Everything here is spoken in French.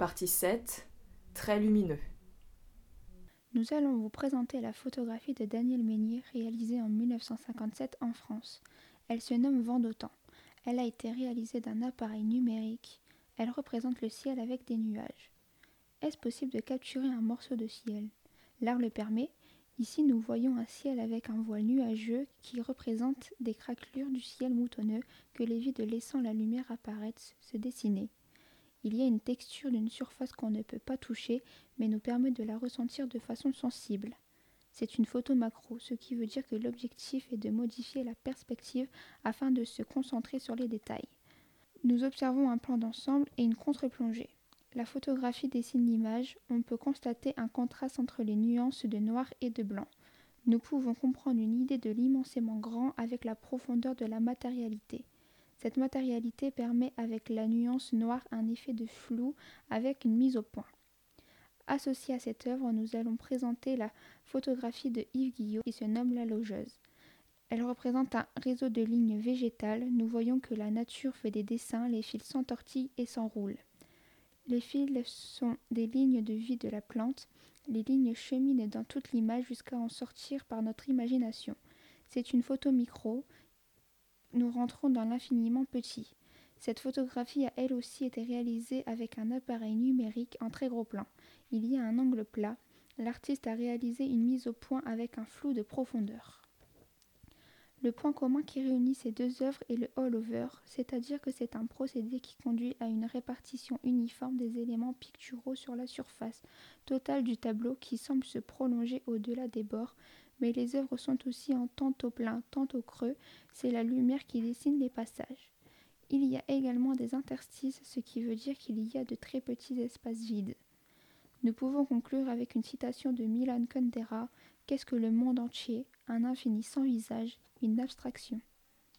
Partie 7. Très lumineux. Nous allons vous présenter la photographie de Daniel Meunier réalisée en 1957 en France. Elle se nomme Vent d'autant. Elle a été réalisée d'un appareil numérique. Elle représente le ciel avec des nuages. Est-ce possible de capturer un morceau de ciel? L'art le permet. Ici, nous voyons un ciel avec un voile nuageux qui représente des craquelures du ciel moutonneux que les vides laissant la lumière apparaître se dessiner. Il y a une texture d'une surface qu'on ne peut pas toucher, mais nous permet de la ressentir de façon sensible. C'est une photo macro, ce qui veut dire que l'objectif est de modifier la perspective afin de se concentrer sur les détails. Nous observons un plan d'ensemble et une contre-plongée. La photographie dessine l'image, on peut constater un contraste entre les nuances de noir et de blanc. Nous pouvons comprendre une idée de l'immensément grand avec la profondeur de la matérialité. Cette matérialité permet avec la nuance noire un effet de flou avec une mise au point. Associée à cette œuvre, nous allons présenter la photographie de Yves Guillot qui se nomme La Logeuse. Elle représente un réseau de lignes végétales. Nous voyons que la nature fait des dessins, les fils s'entortillent et s'enroulent. Les fils sont des lignes de vie de la plante. Les lignes cheminent dans toute l'image jusqu'à en sortir par notre imagination. C'est une photo micro nous rentrons dans l'infiniment petit. Cette photographie a elle aussi été réalisée avec un appareil numérique en très gros plan. Il y a un angle plat. L'artiste a réalisé une mise au point avec un flou de profondeur. Le point commun qui réunit ces deux œuvres est le all-over, c'est-à-dire que c'est un procédé qui conduit à une répartition uniforme des éléments picturaux sur la surface totale du tableau qui semble se prolonger au-delà des bords, mais les œuvres sont aussi en tantôt plein, tantôt creux, c'est la lumière qui dessine les passages. Il y a également des interstices, ce qui veut dire qu'il y a de très petits espaces vides. Nous pouvons conclure avec une citation de Milan Kundera Qu'est-ce que le monde entier Un infini sans visage, une abstraction?